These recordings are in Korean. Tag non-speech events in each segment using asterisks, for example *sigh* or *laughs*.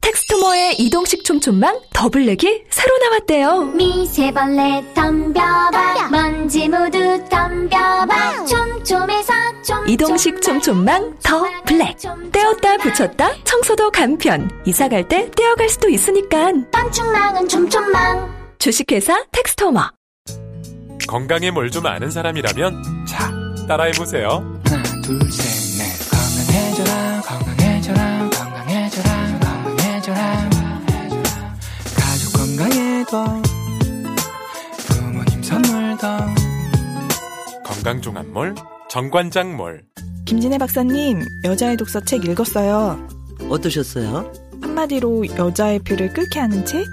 텍스토머의 이동식 촘촘망 더블랙이 새로 나왔대요. 미세벌레 덤벼봐 먼지 모두 덤벼봐 촘촘해서 촘촘망 이동식 촘촘망 더 블랙. 떼었다 붙였다 청소도 간편. 이사 갈 때 떼어갈 수도 있으니까. 방충망은 촘촘망 주식회사 텍스토머. 건강에 뭘 좀 아는 사람이라면 자 따라해보세요. 하나 둘 셋 건강에도 부모님 선물도 건강종합몰 정관장몰 김진애 박사님, 여자의 독서 책 읽었어요. 어떠셨어요? 한마디로 여자의 피를 끓게 하는 책?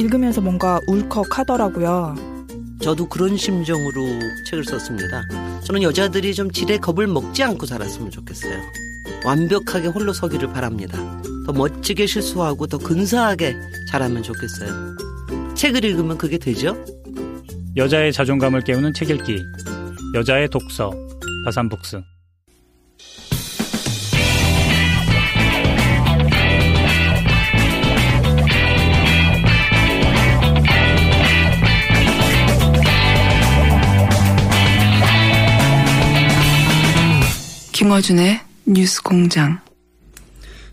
읽으면서 뭔가 울컥하더라고요. 저도 그런 심정으로 책을 썼습니다. 저는 여자들이 좀 지레 겁을 먹지 않고 살았으면 좋겠어요. 완벽하게 홀로 서기를 바랍니다. 더 멋지게 실수하고 더 근사하게 자라면 좋겠어요. 책을 읽으면 그게 되죠? 여자의 자존감을 깨우는 책 읽기 여자의 독서 바산북스 김어준의 뉴스 공장.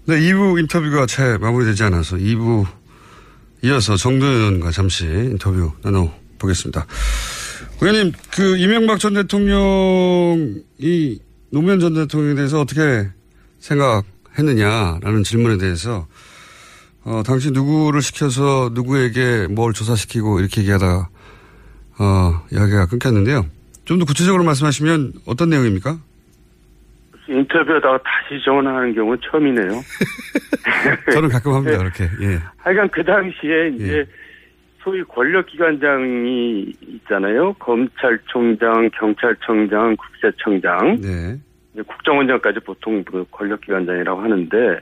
네, 2부 인터뷰가 채 마무리되지 않아서 2부 이어서 정도현 의원과 잠시 인터뷰 나눠보겠습니다. 의원님, 그 이명박 전 대통령이 노무현 전 대통령에 대해서 어떻게 생각했느냐라는 질문에 대해서 어, 당시 누구를 시켜서 누구에게 뭘 조사시키고 이렇게 얘기하다가 어, 이야기가 끊겼는데요. 좀 더 구체적으로 말씀하시면 어떤 내용입니까? 인터뷰하다가 다시 전화하는 경우는 처음이네요. *laughs* 저는 가끔 합니다, 그렇게. 예. 하여간 그 당시에 이제 소위 권력기관장이 있잖아요. 검찰총장, 경찰청장, 국세청장, 네. 국정원장까지 보통 그 권력기관장이라고 하는데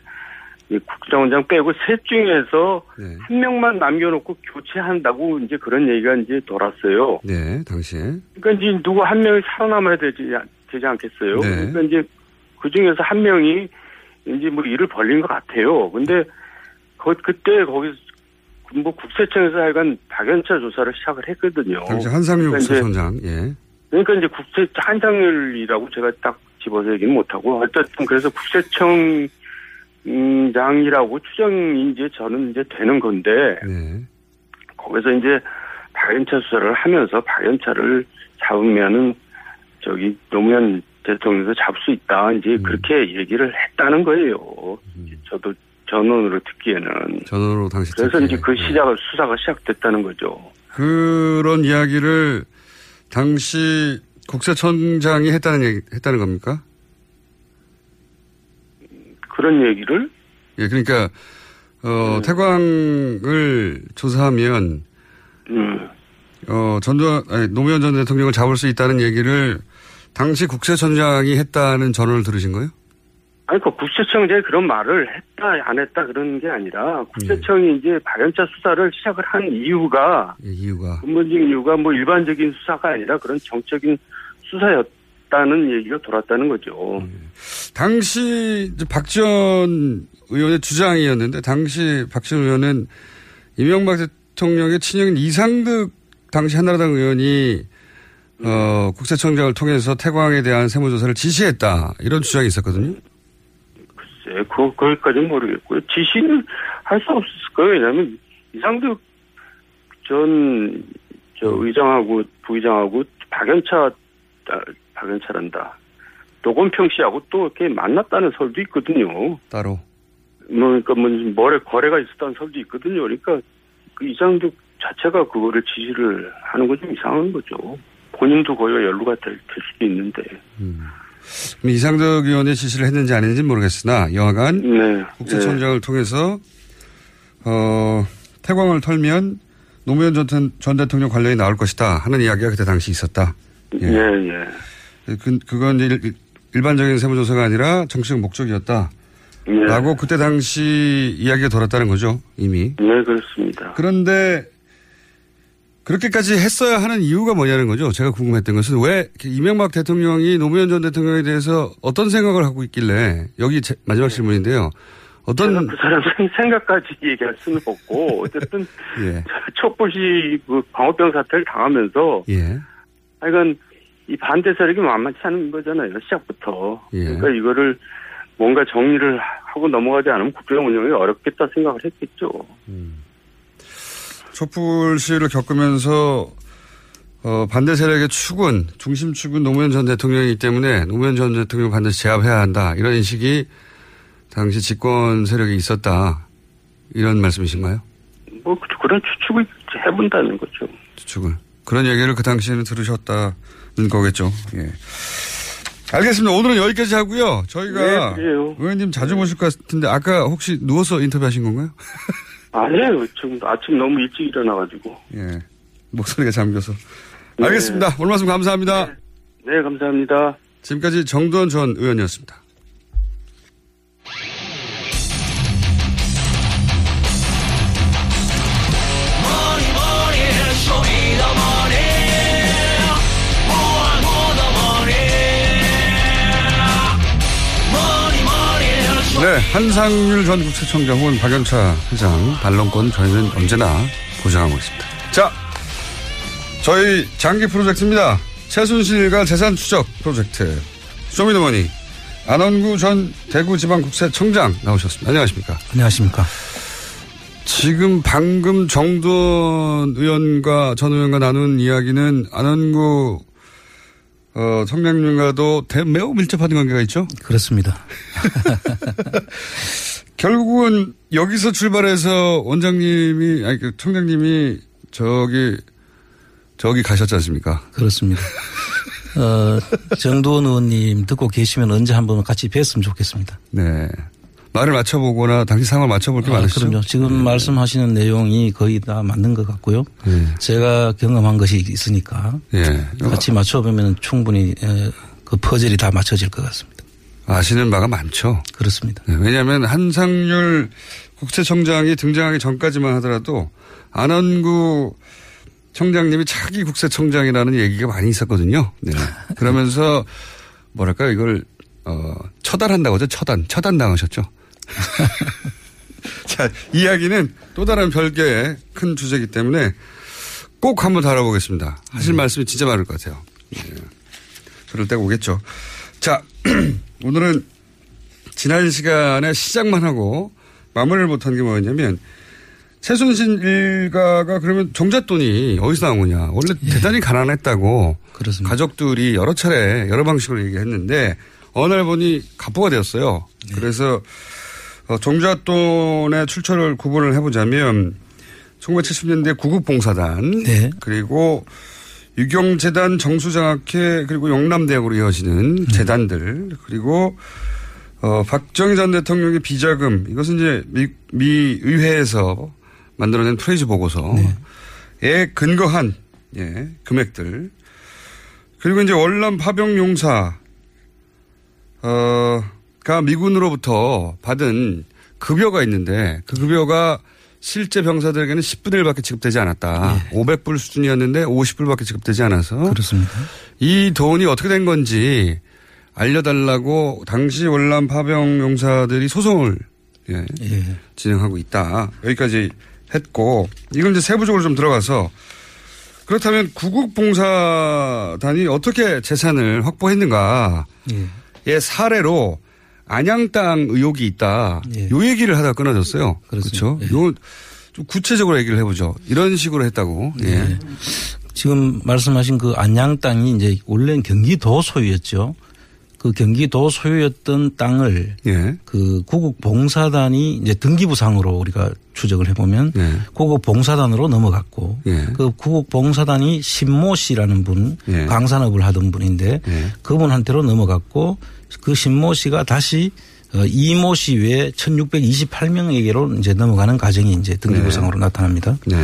이 국정원장 빼고 셋 중에서 네. 한 명만 남겨놓고 교체한다고 이제 그런 얘기가 이제 돌았어요. 네, 당시에. 그러니까 이제 누구 한 명이 살아남아야 되지, 되지 않겠어요. 네. 그러니까 이제 그 중에서 한 명이 이제 뭐 일을 벌린 것 같아요. 근데 그, 그때 거기 뭐 국세청에서 하여간 박연차 조사를 시작을 했거든요. 당시 한상유 그러니까 국세청장, 예. 그러니까 이제 국세 한상률이라고 제가 딱 집어서 얘기는 못하고 어쨌든 그래서 국세청장이라고 추정이 이제 저는 이제 되는 건데 네. 거기서 이제 박연차 수사를 하면서 박연차를 잡으면은 저기 노무현 대통령도 잡을 수 있다 음. 이제 그렇게 얘기를 했다는 거예요. 저도 전원으로 듣기에는 전원으로 당시 그래서 듣기에. 이제 그 시작을 수사가 시작됐다는 거죠. 그런 이야기를 당시 국세청장이 했다는 얘기, 했다는 겁니까? 그런 얘기를 예, 그러니까, 어, 태광을 조사하면, 음. 어, 전, 전- 아니, 노무현 전 대통령을 잡을 수 있다는 얘기를 당시 국세청장이 했다는 전언을 들으신 거예요? 아니, 그 국세청장이 그런 말을 했다, 안 했다 그런 게 아니라 국세청이 이제 박연차 수사를 시작을 한 이유가 예, 이유가. 근본적인 이유가 뭐 일반적인 수사가 아니라 그런 정적인 수사였다는 얘기가 돌았다는 거죠. 당시 이제 박지원 의원의 주장이었는데 당시 박지원 의원은 이명박 대통령의 친형인 이상득 당시 한나라당 의원이 어, 국세청장을 통해서 태광에 대한 세무조사를 지시했다 이런 주장이 있었거든요. 글쎄, 그, 거기까지는 모르겠고요. 지시는 할 수 없었을 거예요. 왜냐하면 이상득 전, 저, 의장하고 부의장하고 박연차, 아, 박연차란다. 노건평 씨하고 또 이렇게 만났다는 설도 있거든요. 따로. 뭐, 그러니까 뭐, 뭐래, 거래가 있었다는 설도 있거든요. 그러니까 그 이상득 자체가 그거를 지시를 하는 건 좀 이상한 거죠. 본인도 거기가 연루가 될, 될 수도 있는데. 그럼 이상득 의원의 지시를 했는지 안 했는지 모르겠으나 여하간 네. 국세청장을 통해서 어, 태광을 털면 노무현 전, 전 대통령 관련이 나올 것이다 하는 이야기가 그때 당시 있었다. 예. 예, 그, 그건 일, 일반적인 세무조사가 아니라 정치적 목적이었다. 예. 라고 그때 당시 이야기가 돌았다는 거죠, 이미. 네, 그렇습니다. 그런데 그렇게까지 했어야 하는 이유가 뭐냐는 거죠. 제가 궁금했던 것은 왜 이명박 대통령이 노무현 전 대통령에 대해서 어떤 생각을 하고 있길래 여기 제, 마지막 질문인데요. 어떤 그 사람 생- 생각까지 *laughs* 얘기할 수는 없고 어쨌든 *laughs* 예. 촛불시 그 광우병 사태를 당하면서 예. 하여간 이 반대 세력이 만만치 않은 거잖아요 시작부터 예. 그러니까 이거를 뭔가 정리를 하고 넘어가지 않으면 국정 운영이 어렵겠다 생각을 했겠죠. 촛불 시위를 겪으면서 어, 반대 세력의 축은 중심 축은 노무현 전 대통령이기 때문에 노무현 전 대통령 반드시 제압해야 한다 이런 인식이 당시 집권 세력이 있었다 이런 말씀이신가요? 뭐 그- 그런 추측을 해본다는 거죠. 추측을 그런 얘기를 그 당시에는 들으셨다는 거겠죠. 예. 알겠습니다. 오늘은 여기까지 하고요. 저희가 네. 의원님 자주 모실 것 같은데 아까 혹시 누워서 인터뷰하신 건가요? *laughs* 아니에요. 지금 아침 너무 일찍 일어나가지고. 예. 목소리가 잠겨서. 네. 알겠습니다. 오늘 말씀 감사합니다. 네, 감사합니다. 지금까지 정두원 전 의원이었습니다. 네, 한상률 전 국세청장 혹은 박연차 회장 반론권 저희는 언제나 보장하고 있습니다. 자, 저희 장기 프로젝트입니다. 최순실과 재산 추적 프로젝트. 쇼미더머니. 안원구 전 대구지방국세청장 나오셨습니다. 안녕하십니까. 안녕하십니까. 지금 방금 정두원 의원과 전 의원과 나눈 이야기는 안원구 어, 청량님과도 대- 매우 밀접한 관계가 있죠? 그렇습니다. *laughs* 결국은 여기서 출발해서 원장님이, 아니, 그 청장님이 저기, 저기 가셨지 않습니까? 그렇습니다. 어, 정두원 의원님 듣고 계시면 언제 한번 같이 뵀으면 좋겠습니다. 네. 말을 맞춰보거나 당시 상황을 맞춰볼 게 아, 많으시죠? 그럼요. 지금 말씀하시는 내용이 거의 다 맞는 것 같고요. 예. 제가 경험한 것이 있으니까 예. 같이 맞춰보면 충분히 에, 그 퍼즐이 다 맞춰질 것 같습니다. 아시는 바가 많죠. 그렇습니다. 네, 왜냐하면 한상률 국세청장이 등장하기 전까지만 하더라도 안원구 청장님이 차기 국세청장이라는 얘기가 많이 있었거든요. 네. 그러면서 뭐랄까요 이걸 어, 처단한다고 하죠. 처단. 처단 당하셨죠. *laughs* 자, 이야기는 또 다른 별개의 큰 주제이기 때문에 꼭 한번 다뤄보겠습니다. 하실 말씀이 진짜 많을 것 같아요. 예. 그럴 때가 오겠죠. 자, *clears throat* 오늘은 지난 시간에 시작만 하고 마무리를 못한 게 뭐였냐면 최순실 일가가 그러면 종잣돈이 어디서 나온 거냐. 원래 대단히 가난했다고 가족들이 여러 차례 여러 방식으로 얘기했는데 어느 날 보니 가포가 되었어요. 그래서 어, 종잣돈의 출처를 구분을 해보자면 1970년대 구국봉사단 그리고 육영재단 정수장학회 그리고 영남대학으로 이어지는 재단들 그리고 어, 박정희 전 대통령의 비자금 이것은 이제 미, 미 의회에서 만들어낸 프레이저 보고서에 근거한 예, 금액들. 그리고 이제 월남 파병 용사 어 가 미군으로부터 받은 급여가 있는데 그 급여가 실제 병사들에게는 10분의 1밖에 지급되지 않았다. 500불 수준이었는데 50불밖에 지급되지 않아서 그렇습니다. 이 돈이 어떻게 된 건지 알려달라고 당시 월남 파병 용사들이 소송을 예, 진행하고 있다. 여기까지 했고 이건 이제 세부적으로 좀 들어가서 그렇다면 구국봉사단이 어떻게 재산을 확보했는가의 사례로 안양 땅 의혹이 있다. 요 얘기를 하다 끊어졌어요. 그렇죠. 요좀 구체적으로 얘기를 해보죠. 이런 식으로 했다고. 예. 지금 말씀하신 그 안양 땅이 이제 원래는 경기도 소유였죠. 그 경기도 소유였던 땅을 그 구국 봉사단이 이제 등기부상으로 우리가 추적을 해보면 구국 봉사단으로 넘어갔고 그 구국 봉사단이 신모 씨라는 분 강산업을 하던 분인데 그분한테로 넘어갔고 그 신모 씨가 다시 어, 이모 씨 외에 1628명에게로 이제 넘어가는 과정이 이제 등기부상으로 나타납니다. 네.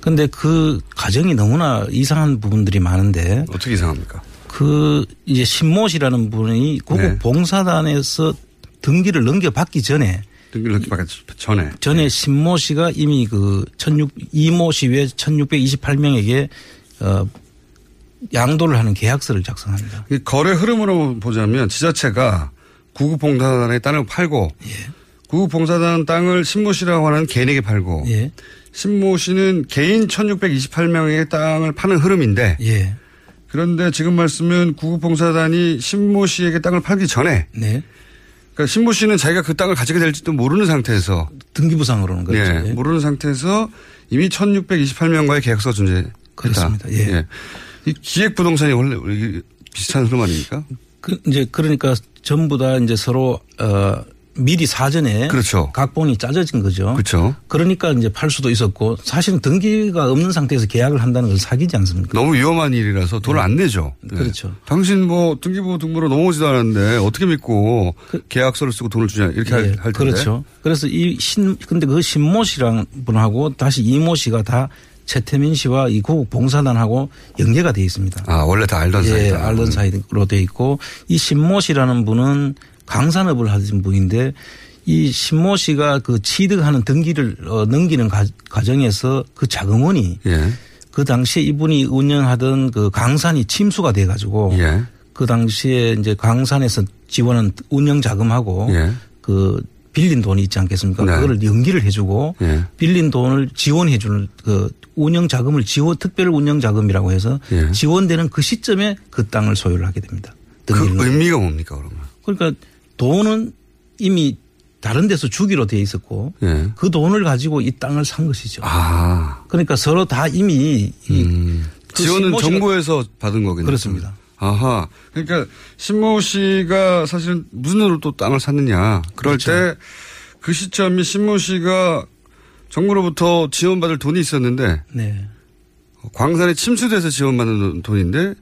근데 그 과정이 너무나 이상한 부분들이 많은데 어떻게 이상합니까? 그 이제 신모 씨라는 분이 구국 네. 봉사단에서 등기를 넘겨받기 전에 등기를 넘겨받기 전에 전에 신모 씨가 이미 그 16, 이모 씨 외 1628명에게 어, 양도를 하는 계약서를 작성합니다. 이 거래 흐름으로 보자면 지자체가 구급봉사단의 땅을 팔고 예. 구급봉사단 땅을 신모 씨라고 하는 개인에게 팔고 예. 신모 씨는 개인 1628명에게 땅을 파는 흐름인데 예. 그런데 지금 말씀은 구급봉사단이 신모 씨에게 땅을 팔기 전에 네. 그러니까 신모 씨는 자기가 그 땅을 가지게 될지도 모르는 상태에서 등기부상으로는 그렇죠. 예, 예. 모르는 상태에서 이미 1628명과의 계약서가 존재했다. 그렇습니다. 예. 이 기획 부동산이 원래 이게 비슷한 흐름 아닙니까? 그 이제 그러니까 전부 다 이제 서로 어 미리 사전에 그렇죠. 각본이 짜져진 거죠. 그렇죠. 그러니까 이제 팔 수도 있었고 사실은 등기가 없는 상태에서 계약을 한다는 건 사기지 않습니까? 너무 위험한 일이라서 돈을 안 내죠. 네. 그렇죠. 당신 뭐 등기부 등본으로 넘어오지도 않았는데 어떻게 믿고 계약서를 쓰고 돈을 주냐 이렇게 할, 예, 할 텐데. 그렇죠. 그래서 이 신, 근데 그 신모 씨랑 분하고 다시 이모 씨가 다 최태민 씨와 이 구국 봉사단하고 연계가 돼 있습니다. 아, 원래 다 알던 예, 사이다. 알던 사이로 돼 있고 이 신모 씨라는 분은 강산업을 하신 분인데 이 신모 씨가 그 취득하는 등기를 어, 넘기는 가, 과정에서 그 자금원이 예. 그 당시에 이분이 운영하던 그 강산이 침수가 돼 가지고 예. 그 당시에 이제 강산에서 지원한 운영 자금하고 예. 그 빌린 돈이 있지 않겠습니까? 네. 그거를 연기를 해주고 예. 빌린 돈을 지원해 주는 그 운영 자금을 지원 특별 운영 자금이라고 해서 예. 지원되는 그 시점에 그 땅을 소유를 하게 됩니다. 그 의미가 뭡니까 그러면? 그러니까 돈은 이미 다른 데서 주기로 돼 있었고 예. 그 돈을 가지고 이 땅을 산 것이죠. 아. 그러니까 서로 다 이미 이그 지원은 정부에서 받은 거겠네요. 그렇습니다. 아하. 그러니까 신모 씨가 사실은 무슨 돈으로 또 땅을 샀느냐. 그럴 그렇죠. 때그 시점이 신모 씨가 정부로부터 지원받을 돈이 있었는데 네. 광산에 침수돼서 지원받는 돈인데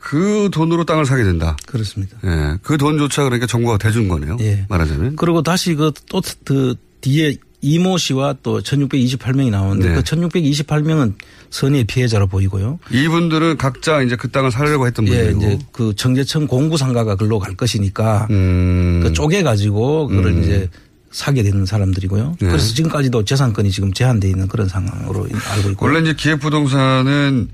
그 돈으로 땅을 사게 된다. 그렇습니다. 예. 그 돈조차 그러니까 정부가 대준 거네요. 예. 말하자면. 그리고 다시 그또 그 뒤에 이모 씨와 또 1628명이 나오는데 네. 그 1628명은 선의의 피해자로 보이고요. 이분들은 각자 이제 그 땅을 사려고 했던 예, 분들이고. 이제 그 정제청 공구 상가가 글로 갈 것이니까 음. 그 쪼개 가지고 그걸 음. 이제 사게 되는 사람들이고요. 네. 그래서 지금까지도 재산권이 지금 제한돼 있는 그런 상황으로 알고 있고. 원래 이제 기획부동산은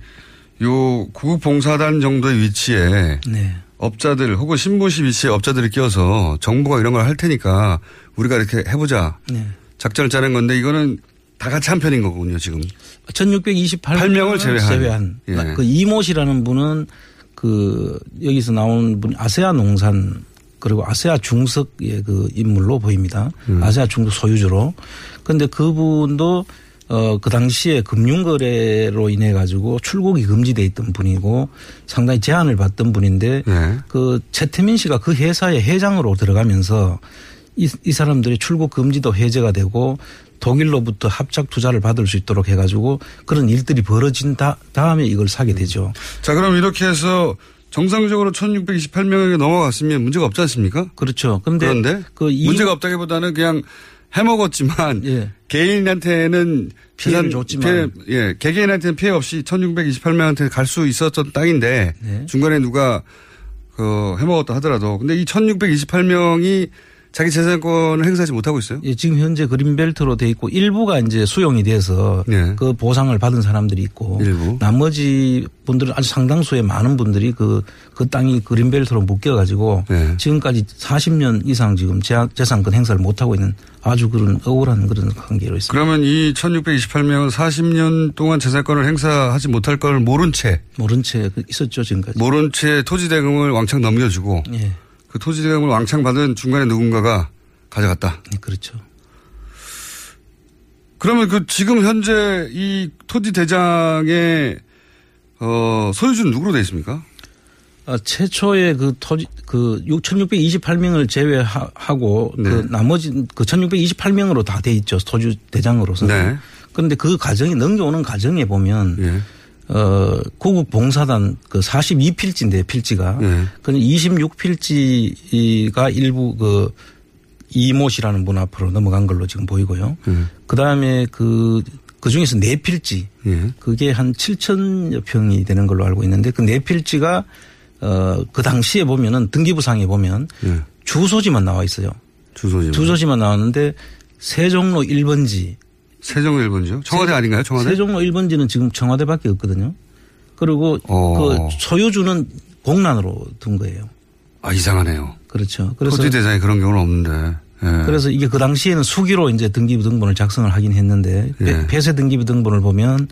요 구급봉사단 정도의 위치에 네. 업자들 혹은 신부시 위치에 업자들이 끼어서 정부가 이런 걸 할 테니까 우리가 이렇게 해보자 네. 작전을 짜는 건데 이거는 다 같이 한 편인 거군요 지금. 1628명을 제외한. 예. 그 이모 씨라는 분은 그 여기서 나온 분이 아세아 농산 그리고 아세아 중석의 그 인물로 보입니다. 음. 아세아 중석 소유주로. 근데 그분도 어, 그 당시에 금융거래로 인해 가지고 출국이 금지돼 있던 분이고 상당히 제한을 받던 분인데 네. 그 최태민 씨가 그 회사의 회장으로 들어가면서 이, 이 사람들의 출국 금지도 해제가 되고 독일로부터 합작 투자를 받을 수 있도록 해가지고 그런 일들이 벌어진 다, 다음에 이걸 사게 되죠. 자 그럼 이렇게 해서 정상적으로 1628명에게 넘어갔으면 문제가 없지 않습니까? 그렇죠. 근데 그런데 그 이- 문제가 없다기보다는 그냥 해먹었지만 예. 개인한테는 재산 줬지만. 피해, 예, 개개인한테는 피해 없이 1628명한테 갈 수 있었던 땅인데 네. 중간에 누가 그 해먹었다 하더라도 근데 이 1628명이 자기 재산권을 행사하지 못하고 있어요. 예, 지금 현재 그린벨트로 돼 있고 일부가 이제 수용이 돼서 네. 그 보상을 받은 사람들이 있고 일부. 나머지 분들은 아주 상당수의 많은 분들이 그, 그 땅이 그린벨트로 묶여가지고 네. 지금까지 40년 이상 지금 재- 재산권 행사를 못하고 있는 아주 그런 억울한 그런 관계로 있습니다. 그러면 이 1628명은 40년 동안 재산권을 행사하지 못할 걸 모른 채 모른 채 있었죠 지금까지. 모른 채 토지 대금을 왕창 넘겨주고 예, 그 토지 대금을 왕창 받은 중간에 누군가가 가져갔다. 네, 그렇죠. 그러면 그 지금 현재 이 토지 대장의 어 소유주는 누구로 돼 있습니까? 아, 최초의 그 토지 그 6,628명을 제외하고 네. 그 나머지 그 1,628명으로 다 돼 있죠 토주 대장으로서. 네. 그런데 그 과정이 넘겨오는 과정에 보면 예. 어 고국 봉사단 그 42필지인데 필지가 예. 그 26필지가 일부 그 이못이라는 문 앞으로 넘어간 걸로 지금 보이고요. 그 다음에 그, 그 중에서 네 필지. 예. 그게 한 7천여 평이 되는 걸로 알고 있는데 그 네 필지가 어, 그 당시에 보면은 등기부상에 보면 예. 주소지만 나와 있어요. 주소지. 주소지만 나왔는데 세종로 1번지. 세종로 1번지요? 청와대 아닌가요? 청와대? 세종로 1번지는 지금 청와대밖에 없거든요. 그리고 어. 그 소유주는 공란으로 둔 거예요. 아, 이상하네요. 그렇죠. 그래서 토지 대장에 그런 경우는 없는데. 예. 그래서 이게 그 당시에는 수기로 이제 등기부 등본을 작성을 하긴 했는데 예. 폐- 폐쇄 등기부 등본을 보면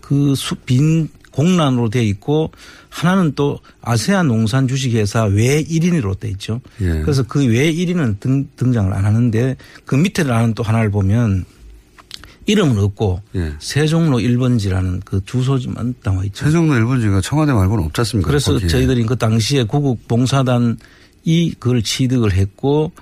그 빈 공란으로 돼 있고 하나는 또 아세안 농산 주식회사 외 1인으로 돼 있죠. 예. 그래서 그 외 1인은 등, 등장을 안 하는데 그 밑에 나는 또 하나를 보면 이름은 없고 예. 세종로 1번지라는 그 주소지만 나와 있죠. 세종로 1번지가 청와대 말고는 없지 않습니까? 그래서 거기에. 저희들이 그 당시에 구국 봉사단이 그걸 취득을 했고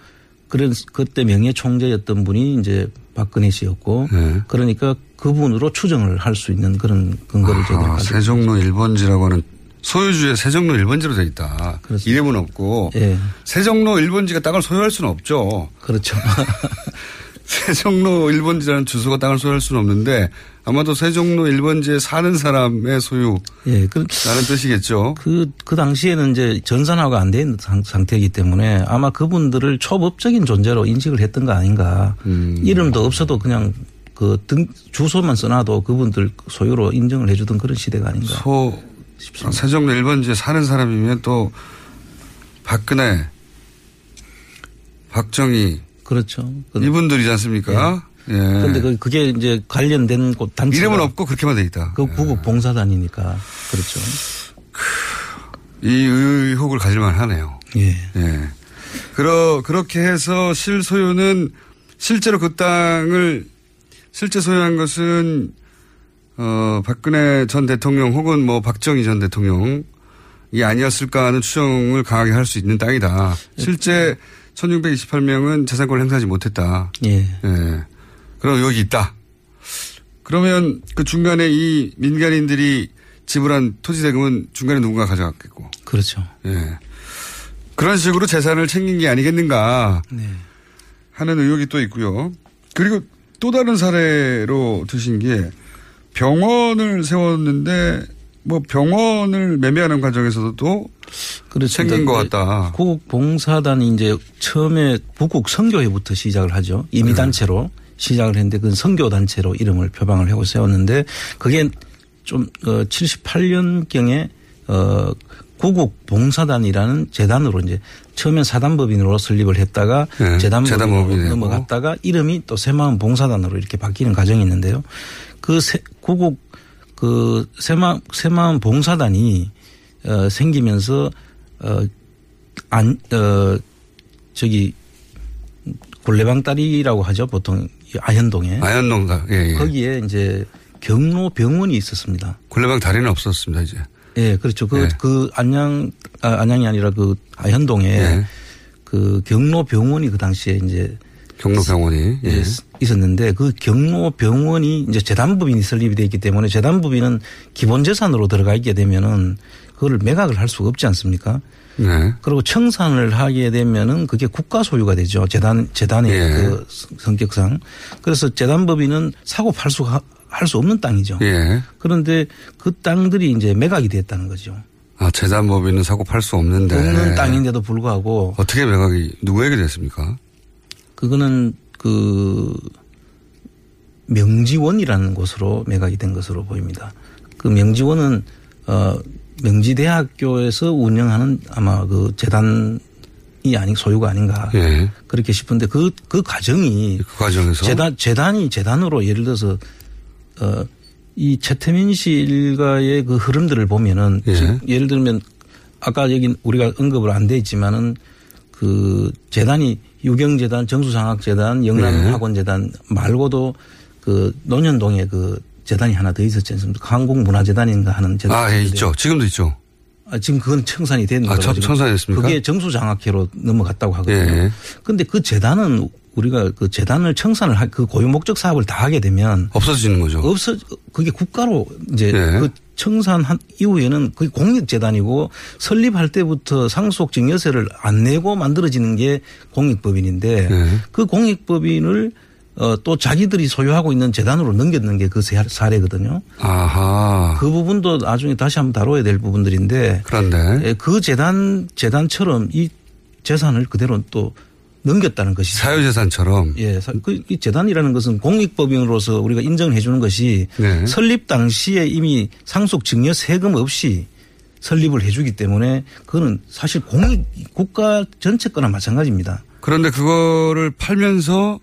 그런 그때 명예 총재였던 분이 이제 박근혜 씨였고 네. 그러니까 그분으로 추정을 할 수 있는 그런 근거를 아, 가지고 세종로 1번지라고 하는 소유주의 세종로 1번지로 돼 있다. 이름은 없고 예. 세종로 1번지가 땅을 소유할 수는 없죠. 그렇죠. *laughs* *laughs* 세종로 1번지라는 주소가 땅을 소유할 수는 없는데 아마도 세종로 1번지에 사는 사람의 소유라는 예, 그, 뜻이겠죠. 그, 그 당시에는 이제 전산화가 안 상- 상태이기 때문에 아마 그분들을 초법적인 존재로 인식을 했던 거 아닌가. 음. 이름도 없어도 그냥 그 등, 주소만 써놔도 그분들 소유로 인정을 해주던 그런 시대가 아닌가. 소 세종로 1번지에 사는 사람이면 또 박근혜, 박정희 그렇죠. 이분들이지 않습니까? 예. 그런데 그, 그게 이제 관련된 곳 단체 이름은 없고 그렇게만 돼 있다. 그 구국 봉사단이니까 그렇죠. 이 의혹을 가질만 하네요. 예. 예. 그러, 그렇게 해서 실소유는 실제로 그 땅을 실제 소유한 것은 어, 박근혜 전 대통령 혹은 뭐 박정희 전 대통령 이 아니었을까 하는 추정을 강하게 할 수 있는 땅이다. 실제 1628명은 재산권을 행사하지 못했다. 예. 예. 그럼 여기 있다. 그러면 그 중간에 이 민간인들이 지불한 토지 대금은 중간에 누군가 가져갔겠고. 그렇죠. 예. 그런 식으로 재산을 챙긴 게 아니겠는가 네. 하는 의혹이 또 있고요. 그리고 또 다른 사례로 드신 게 병원을 세웠는데 뭐 병원을 매매하는 과정에서도 또 그렇습니다. 챙긴 것 같다. 구국 봉사단이 이제 처음에 북국 선교회부터 시작을 하죠. 네. 임의단체로 시작을 했는데 그 선교 단체로 이름을 표방을 하고 세웠는데 그게 좀, 어, 78년 경에, 어, 구국 봉사단이라는 재단으로 이제 처음엔 사단법인으로 설립을 했다가 네, 재단법인으로 재단법인이 되고. 넘어갔다가 이름이 또 새마음 봉사단으로 이렇게 바뀌는 과정이 있는데요. 그 세, 구국 그 새마, 새마음 봉사단이 어, 생기면서 어, 안, 어, 저기 골레방다리라고 하죠. 보통 이 아현동에. 아현동가. 예, 예. 거기에 이제 경로 병원이 있었습니다. 골레방 다리는 없었습니다, 이제. 예, 그렇죠. 그, 예. 그 안양, 아, 안양이 아니라 그 아현동에 예. 그 경로 병원이 그 당시에 이제 경로 병원이. 예. 이제 있었는데 그 경로 병원이 이제 재단법인이 설립이 되어 있기 때문에 재단법인은 기본 재산으로 들어가 있게 되면은 그거를 매각을 할 수가 없지 않습니까? 네. 그리고 청산을 하게 되면은 그게 국가 소유가 되죠. 재단, 재단의 예. 그 성격상. 그래서 재단법인은 사고 팔수 할수 없는 땅이죠. 예. 그런데 그 땅들이 이제 매각이 됐다는 거죠. 아, 재단법인은 사고 팔 수 없는데. 없는 땅인데도 불구하고 어떻게 매각이 누구에게 됐습니까? 그거는 그 명지원이라는 곳으로 매각이 된 것으로 보입니다. 그 명지원은 어 명지대학교에서 운영하는 아마 그 재단이 아니 소유가 아닌가 예. 그렇게 싶은데 그그 과정이 그 과정에서 재단 재단이 재단으로 예를 들어서 어이 최태민 씨 일가의 그 흐름들을 보면은 예. 예를 들면 아까 여기 우리가 언급을 안 돼 있지만은 그 재단이 유경재단, 정수장학재단, 네. 영남학원재단 말고도 그 논현동에 그 재단이 하나 더 있었지 않습니까? 한국문화재단인가 하는 재단. 아, 예, 있죠. 지금도 있죠. 아, 지금 그건 청산이 된 아, 거죠. 청- 청산이 됐습니까? 그게 정수장학회로 넘어갔다고 하거든요. 예. 그런데 그 재단은 우리가 그 재단을 청산을 할 그 고유 목적 사업을 다 하게 되면 없어지는 거죠. 없어 그게 국가로 이제 네. 그 청산한 이후에는 그게 공익재단이고 설립할 때부터 상속 증여세를 안 내고 만들어지는 게 공익법인인데 네. 그 공익법인을 어, 또 자기들이 소유하고 있는 재단으로 넘겼는 게 그 사례거든요. 아하. 그 부분도 나중에 다시 한번 다뤄야 될 부분들인데. 그런데. 예, 그 재단, 재단처럼 이 재산을 그대로 또 넘겼다는 것이죠. 사유재산처럼. 예. 사- 그, 이 재단이라는 것은 공익법인으로서 우리가 인정을 해 주는 것이 네. 설립 당시에 이미 상속 증여 세금 없이 설립을 해 주기 때문에 그거는 사실 공익 국가 전체 거나 마찬가지입니다. 그런데 그거를 팔면서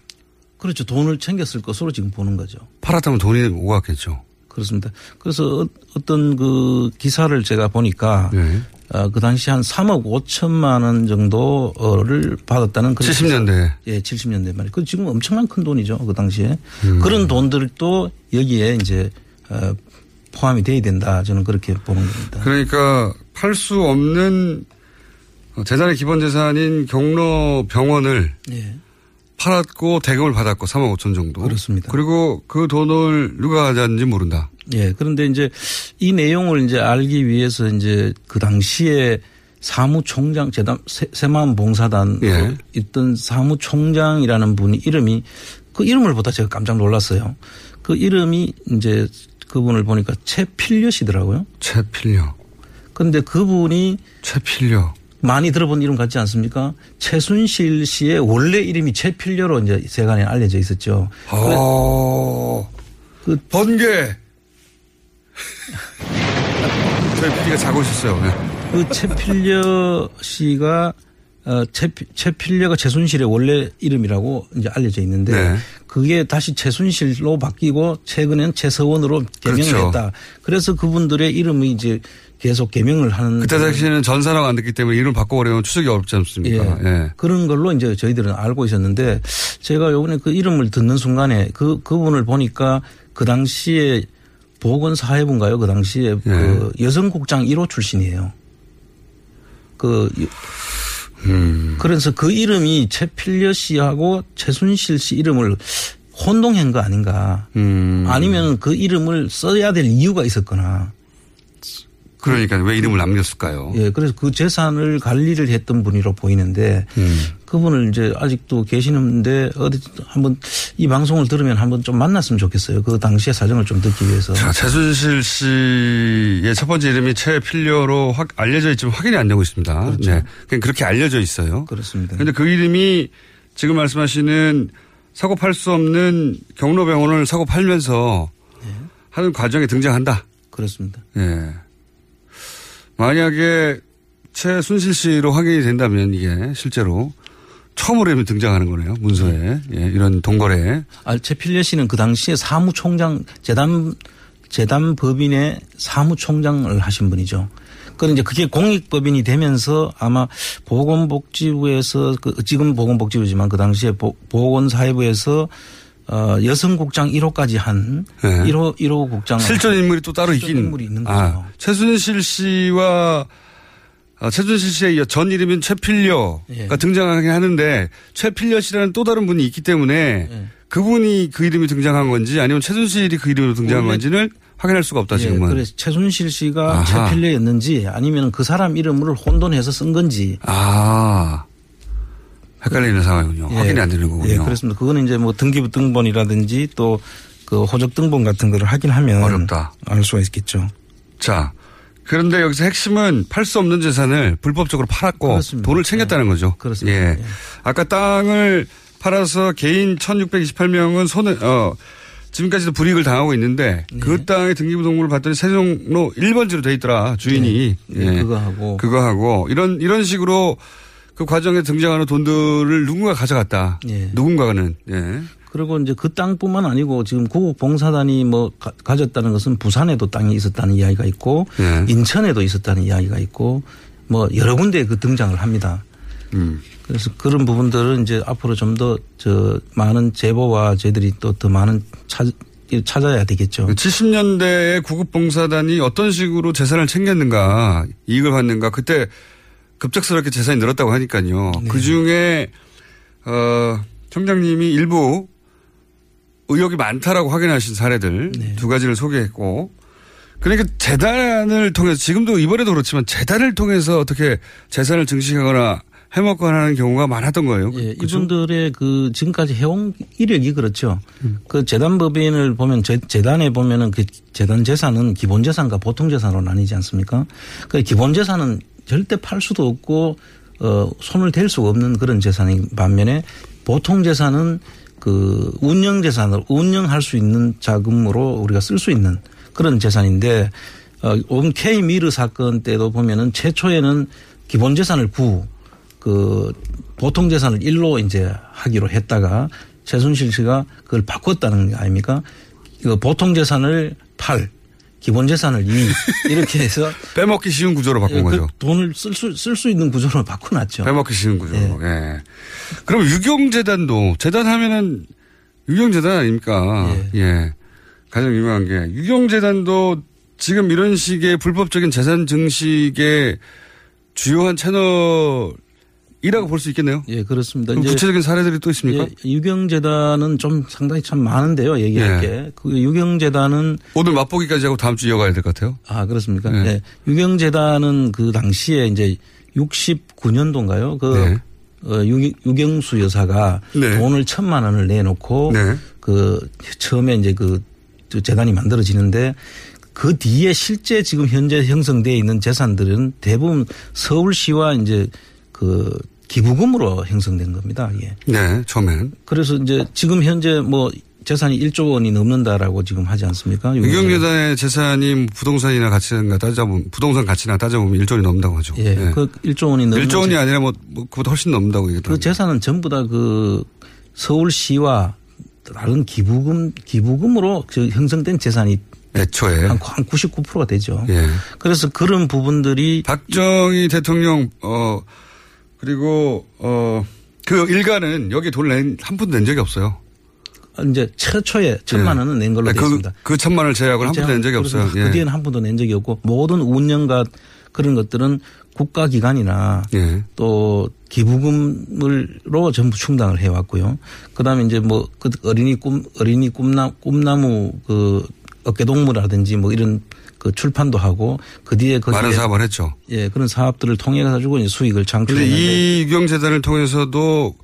그렇죠. 돈을 챙겼을 것으로 지금 보는 거죠. 팔았다면 돈이 오갔겠죠. 그렇습니다. 그래서 어- 어떤 그 기사를 제가 보니까 네. 어, 그 당시 한 3억 5천만 원 정도를 받았다는 그런 70년대. 예, 70년대 말이에요. 그 지금 엄청난 큰 돈이죠. 그 당시에. 음. 그런 돈들도 여기에 이제 어, 포함이 돼야 된다. 저는 그렇게 보는 겁니다. 그러니까 팔 수 없는 어, 재단의 기본 재산인 경로 병원을 예. 팔았고 대금을 받았고 3억 5천 정도. 그렇습니다. 그리고 그 돈을 누가 가져왔는지 모른다. 예. 그런데 이제 이 내용을 이제 알기 위해서 이제 그 당시에 사무총장 재단 새- 새마음 봉사단 예. 있던 사무총장이라는 분이 이름이 그 이름을 보다 제가 깜짝 놀랐어요. 그 이름이 이제 그분을 보니까 최필려 씨더라고요. 최필려. 그런데 그분이 최필려. 많이 들어본 이름 같지 않습니까? 최순실 씨의 원래 이름이 최필려로 이제 세간에 알려져 있었죠. 어. 그 번개. 저희 PD가 자고 있었어요. 네. 그 최필려 씨가 어, 최, 최필려가 최순실의 원래 이름이라고 이제 알려져 있는데 네. 그게 다시 최순실로 바뀌고 최근엔 최서원으로 개명을 그렇죠. 했다. 그래서 그분들의 이름이 이제 계속 개명을 하는 그때 당시에는 전산화가 안 됐기 때문에 이름을 바꿔버리면 추적이 어렵지 않습니까? 예. 그런 걸로 이제 저희들은 알고 있었는데 제가 요번에 그 이름을 듣는 순간에 그, 그분을 보니까 그 당시에 보건사회부인가요? 그 당시에 예. 그 여성국장 1호 출신이에요. 그, 음. 그래서 그 이름이 최필려 씨하고 최순실 씨 이름을 혼동한 거 아닌가. 음. 아니면 그 이름을 써야 될 이유가 있었거나. 그러니까 왜 이름을 남겼을까요? 예, 그래서 그 재산을 관리를 했던 분이로 보이는데 음. 그분을 이제 아직도 계시는데 어디 한번 이 방송을 들으면 한번 좀 만났으면 좋겠어요. 그 당시의 사정을 좀 듣기 위해서. 자, 최순실 씨의 첫 번째 이름이 최필려로 확 알려져 있지만 확인이 안 되고 있습니다. 그렇죠. 네. 그냥 그렇게 알려져 있어요. 그렇습니다. 그런데 그 이름이 지금 말씀하시는 사고 팔 수 없는 경로병원을 사고 팔면서 하는 과정에 등장한다. 그렇습니다. 예. 만약에 최순실 씨로 확인이 된다면 이게 실제로 처음으로 등장하는 거네요. 문서에. 예, 이런 동거래에. 아, 최필려 씨는 그 당시에 사무총장 재단 재단 법인의 사무총장을 하신 분이죠. 그런데 이제 그게 공익법인이 되면서 아마 보건복지부에서 그 지금 보건복지부지만 그 당시에 보, 보건사회부에서 어 여성 국장 1호까지 한 네. 1호 1호 국장 실존 인물이 또 따로 있긴. 인물이 있는 거죠. 아, 최순실 씨와 아, 최순실 씨의 전 이름인 최필려가 예. 등장하긴 하는데 최필려 씨라는 또 다른 분이 있기 때문에 예. 그분이 그 이름이 등장한 건지 아니면 최순실이 그 이름으로 등장한 건지는 확인할 수가 없다 예, 지금은. 그래서 최순실 씨가 아하. 최필려였는지 아니면 그 사람 이름을 혼돈해서 쓴 건지 아. 헷갈리는 상황이군요. 예. 확인이 안 되는 거군요. 예, 그렇습니다. 그거는 이제 뭐 등기부 등본이라든지 또 그 호적 등본 같은 거를 확인하면 어렵다. 알 수가 있겠죠. 자. 그런데 여기서 핵심은 팔 수 없는 재산을 불법적으로 팔았고 그렇습니다. 돈을 챙겼다는 거죠. 그렇습니다. 예. 아까 땅을 팔아서 개인 1628명은 손에 어 지금까지도 불이익을 당하고 있는데 네. 그 땅의 등기부 등본을 봤더니 세종로 1번지로 돼 있더라. 주인이. 네. 네, 그거 하고. 그거 하고 이런 이런 식으로 그 과정에 등장하는 돈들을 누군가 가져갔다. 예. 누군가는 예. 그리고 이제 그 땅뿐만 아니고 지금 구국 봉사단이 뭐 가, 가졌다는 것은 부산에도 땅이 있었다는 이야기가 있고 예. 인천에도 있었다는 이야기가 있고 뭐 여러 군데에 그 등장을 합니다. 음. 그래서 그런 부분들은 이제 앞으로 좀 더 저 많은 제보와 저희들이 또 더 많은 찾, 찾아야 되겠죠. 70년대에 구급봉사단이 어떤 식으로 재산을 챙겼는가, 이익을 받는가, 그때 급작스럽게 재산이 늘었다고 하니까요. 네. 그 중에, 어, 청장님이 일부 의혹이 많다라고 확인하신 사례들 네. 두 가지를 소개했고 그러니까 재단을 통해서 지금도 이번에도 그렇지만 재단을 통해서 어떻게 재산을 증식하거나 해먹거나 하는 경우가 많았던 거예요. 예, 그죠? 이분들의 그 지금까지 해온 이력이 그렇죠. 음. 그 재단 법인을 보면 재, 재단에 보면은 그 재단 재산은 기본 재산과 보통 재산으로 나뉘지 않습니까? 그 기본 재산은 절대 팔 수도 없고 어 손을 댈 수가 없는 그런 재산인 반면에 보통 재산은 그 운영 재산을 운영할 수 있는 자금으로 우리가 쓸 수 있는 그런 재산인데 어, 온 K 미르 사건 때도 보면은 최초에는 기본 재산을 9, 그 보통 재산을 1로 이제 하기로 했다가 최순실 씨가 그걸 바꿨다는 거 아닙니까? 그 보통 재산을 8, 기본 재산을 2 *laughs* 이렇게 해서 빼먹기 쉬운 구조로 바꾼 예, 그 거죠. 돈을 쓸수 쓸 수 있는 구조로 바꿔놨죠. 빼먹기 쉬운 구조로. 예. 그럼 유경재단도 재단 하면은 유경재단 아닙니까? 예. 가장 유명한 게 유경재단도 지금 이런 식의 불법적인 재산 증식의 주요한 채널 이라고 볼 수 있겠네요. 예, 그렇습니다. 이제 구체적인 사례들이 또 있습니까? 예, 유경재단은 좀 상당히 참 많은데요. 얘기할 예. 게. 그 유경재단은 오늘 맛보기까지 하고 다음 주 이어가야 될 것 같아요. 아, 그렇습니까? 네. 네. 유경재단은 그 당시에 이제 69년도인가요? 그 네. 어, 유, 유경수 여사가 네. 돈을 천만 원을 내놓고 네. 그 처음에 이제 그 재단이 만들어지는데 그 뒤에 실제 지금 현재 형성되어 있는 재산들은 대부분 서울시와 이제 그 기부금으로 형성된 겁니다. 예. 네, 처음에는. 그래서 이제 지금 현재 뭐 재산이 1조 원이 넘는다라고 지금 하지 않습니까? 유경재단의 재산이 부동산이나 가치나 따져보면 부동산 가치나 따져보면 1조 원이 넘는다고 하죠. 예. 그 1조 원이 넘는 1조 원이 재- 아니라 뭐, 뭐 그보다 훨씬 넘는다고 얘기했다. 그 재산은 전부 다 그 서울시와 다른 기부금 기부금으로 그 형성된 재산이 애초에 한 99%가 되죠. 예. 그래서 그런 부분들이 박정희 대통령 어 그리고 어 그 일가는 여기 돈을 한 푼도 낸 적이 없어요. 이제 최초에 천만 예. 원은 낸 걸로 네, 되어 그, 있습니다. 그 천만 원을 제약을 한 푼도 낸 적이 없어요. 그 예. 뒤에는 한 푼도 낸 적이 없고 모든 운영과 그런 것들은 국가기관이나 예. 또 기부금을로 전부 충당을 해왔고요. 그다음에 이제 뭐 그 어린이 꿈 어린이 꿈나 꿈나무 그 어깨동무라든지 뭐 이런 그 출판도 하고 그 뒤에 거기에 많은 사업을 했죠. 예 그런 사업들을 통해 가지고 이제 수익을 창출했는데 이 유경재단을 통해서도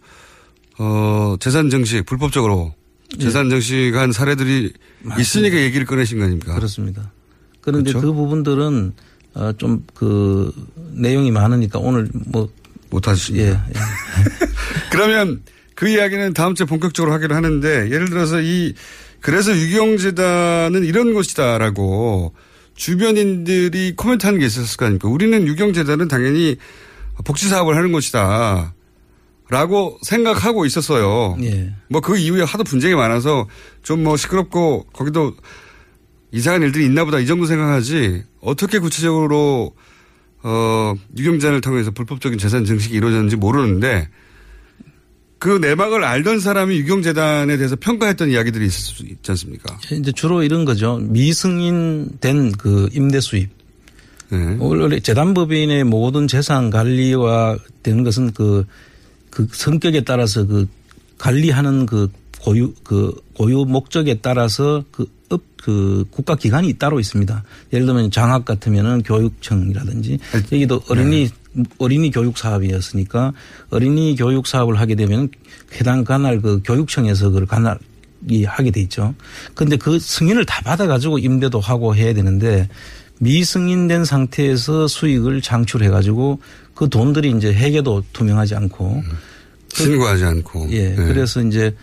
어 재산 증식 불법적으로 예. 재산 증식한 사례들이 있으니까 얘기를 꺼내신 거 아닙니까? 그렇습니다. 그런데 그렇죠? 그 부분들은 어, 좀 그 내용이 많으니까 오늘 뭐 못하십니다. 예, *laughs* 예. 그러면 그 이야기는 다음 주에 본격적으로 하기로 하는데 예를 들어서 이 그래서 유경재단은 이런 곳이다라고 주변인들이 코멘트 하는 게 있었을 거 아닙니까? 우리는 유경재단은 당연히 복지 사업을 하는 곳이다. 라고 생각하고 있었어요. 예. 뭐그 이후에 하도 분쟁이 많아서 좀 뭐 시끄럽고 거기도 이상한 일들이 있나 보다 이 정도 생각하지 어떻게 구체적으로 어, 육영재단을 통해서 불법적인 재산 증식이 이루어졌는지 모르는데 그 내막을 알던 사람이 육영재단에 대해서 평가했던 이야기들이 있을 수 있지 않습니까? 이제 주로 이런 거죠. 미승인 된 그 임대 수입. 네. 원래 재단법인의 모든 재산 관리와 되는 것은 그, 그 성격에 따라서 그 관리하는 그 고유, 그 고유 목적에 따라서 그 업, 그 국가 기관이 따로 있습니다. 예를 들면 장학 같으면은 교육청이라든지 여기도 어린이 어린이 교육 사업이었으니까 어린이 교육 사업을 하게 되면 해당 관할 그 교육청에서 그걸 관할 이 하게 돼 있죠. 근데 그 승인을 다 받아가지고 임대도 하고 해야 되는데 미승인된 상태에서 수익을 창출해 가지고 그 돈들이 이제 회계도 투명하지 않고 신고하지 않고. 예. 네. 그래서 이제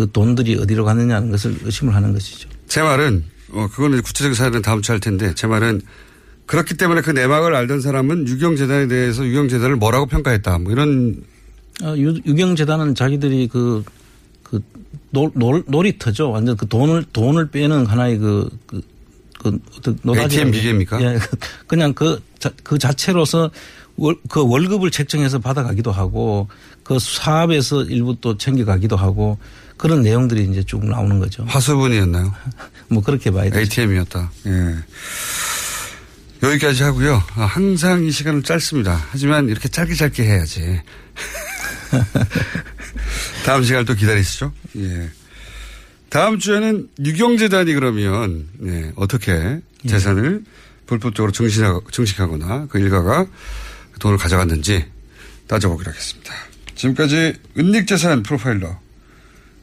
그 돈들이 어디로 갔느냐는 것을 의심을 하는 것이죠. 제 말은 어 그거는 구체적인 사례는 다음 주에 할 텐데 제 말은 그렇기 때문에 그 내막을 알던 사람은 유경재단에 대해서 유경재단을 뭐라고 평가했다. 뭐 이런 어, 유- 유경재단은 자기들이 그, 그, 놀, 놀, 놀이터죠. 완전 그 돈을, 돈을 빼는 하나의 그, 그, 그, 어떤 노다지. ATM 기계입니까? 예. 그냥 그, 자, 그 자체로서 월, 그 월급을 책정해서 받아가기도 하고 그 사업에서 일부 또 챙겨가기도 하고 그런 내용들이 이제 쭉 나오는 거죠. 화수분이었나요? *laughs* 뭐 그렇게 봐야 되죠. ATM이었다. 예. 여기까지 하고요. 아, 항상 이 시간은 짧습니다. 하지만 이렇게 짧게 짧게 해야지. *laughs* 다음 시간을 또 기다리시죠. 예. 다음 주에는 유경재단이 그러면 네, 어떻게 재산을 불법적으로 증식하, 증식하 거나 그 일가가 그 돈을 가져갔는지 따져보기로 하겠습니다. 지금까지 은닉재산 프로파일러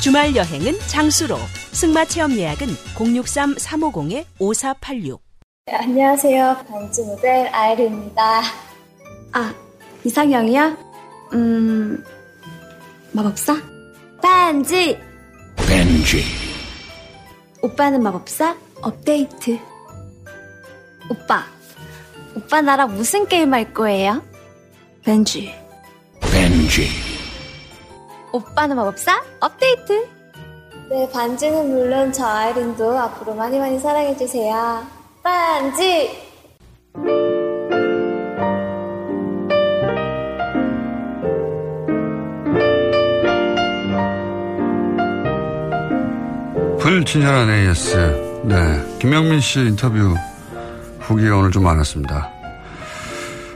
주말 여행은 장수로. 승마 체험 예약은 063-350-5486. 네, 안녕하세요. 반지 모델 아이르입니다. 아, 이상형이요? 음, 마법사? 반지! 벤지. 오빠는 마법사? 업데이트. 오빠, 오빠 나랑 무슨 게임 할 거예요? 벤지. 벤지. 오빠는 마법사? 업데이트. 네, 반지는 물론 저 아이린도 앞으로 많이 많이 사랑해주세요. 반지! 불친절한 AS. 네. 김영민 씨 인터뷰 후기가 오늘 좀 많았습니다.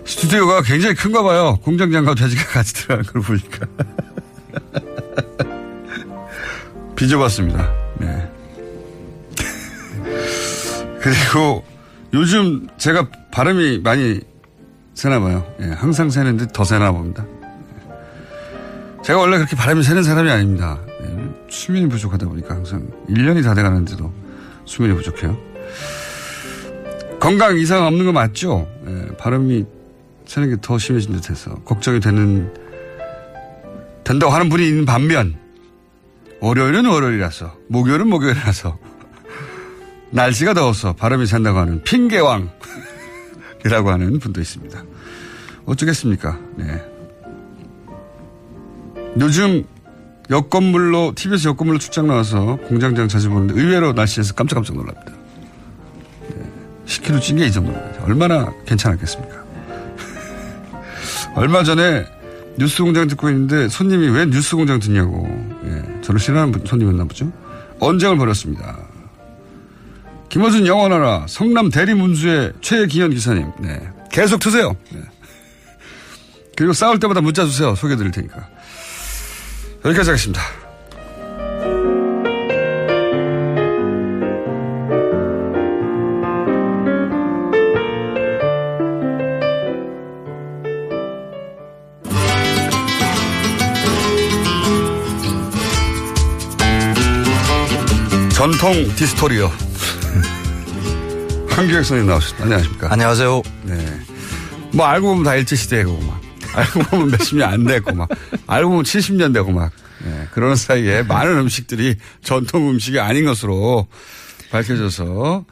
스튜디오가 굉장히 큰가 봐요. 공장장과 돼지가 같이 들어가는 걸 보니까. *laughs* *laughs* 빚어봤습니다. 네. *laughs* 그리고 요즘 제가 발음이 많이 새나 봐요. 예, 항상 새는데 더 새나 봅니다. 제가 원래 그렇게 바람이 새는 사람이 아닙니다. 예, 수면이 부족하다 보니까 항상 1년이 다 돼가는데도 수면이 부족해요. 건강 이상 없는 거 맞죠? 예, 발음이 새는 게 더 심해진 듯해서 걱정이 되는 된다고 하는 분이 있는 반면 월요일은 월요일이라서 목요일은 목요일이라서 *laughs* 날씨가 더워서 발음이 샌다고 하는 핑계왕이라고 *laughs* 하는 분도 있습니다. 어쩌겠습니까? 네. 요즘 여건물로 TBS 여건물로 출장 나와서 공장장 자주 보는데 의외로 날씨에서 깜짝깜짝 놀랍니다. 네. 10kg 찐 게 이 정도입니다. 얼마나 괜찮았겠습니까? *laughs* 얼마 전에 뉴스 공장 듣고 있는데 손님이 왜 뉴스 공장 듣냐고. 예, 저를 싫어하는 분, 손님이었나 보죠. 언쟁을 벌였습니다. 김어준 영원하라 성남 대리문수의 최기현 기사님. 네. 계속 트세요. 네. 그리고 싸울 때마다 문자 주세요. 소개해 드릴 테니까. 여기까지 하겠습니다. 전통 디스토리오. *laughs* 한규혁 선생님 나오셨습니다. 안녕하십니까. 안녕하세요. 네. 뭐 알고 보면 다 일제시대고 막. 알고 보면 몇십 년안 되고 막. 알고 보면 70년 되고 막. 네. 그런 사이에 많은 음식들이 전통 음식이 아닌 것으로 밝혀져서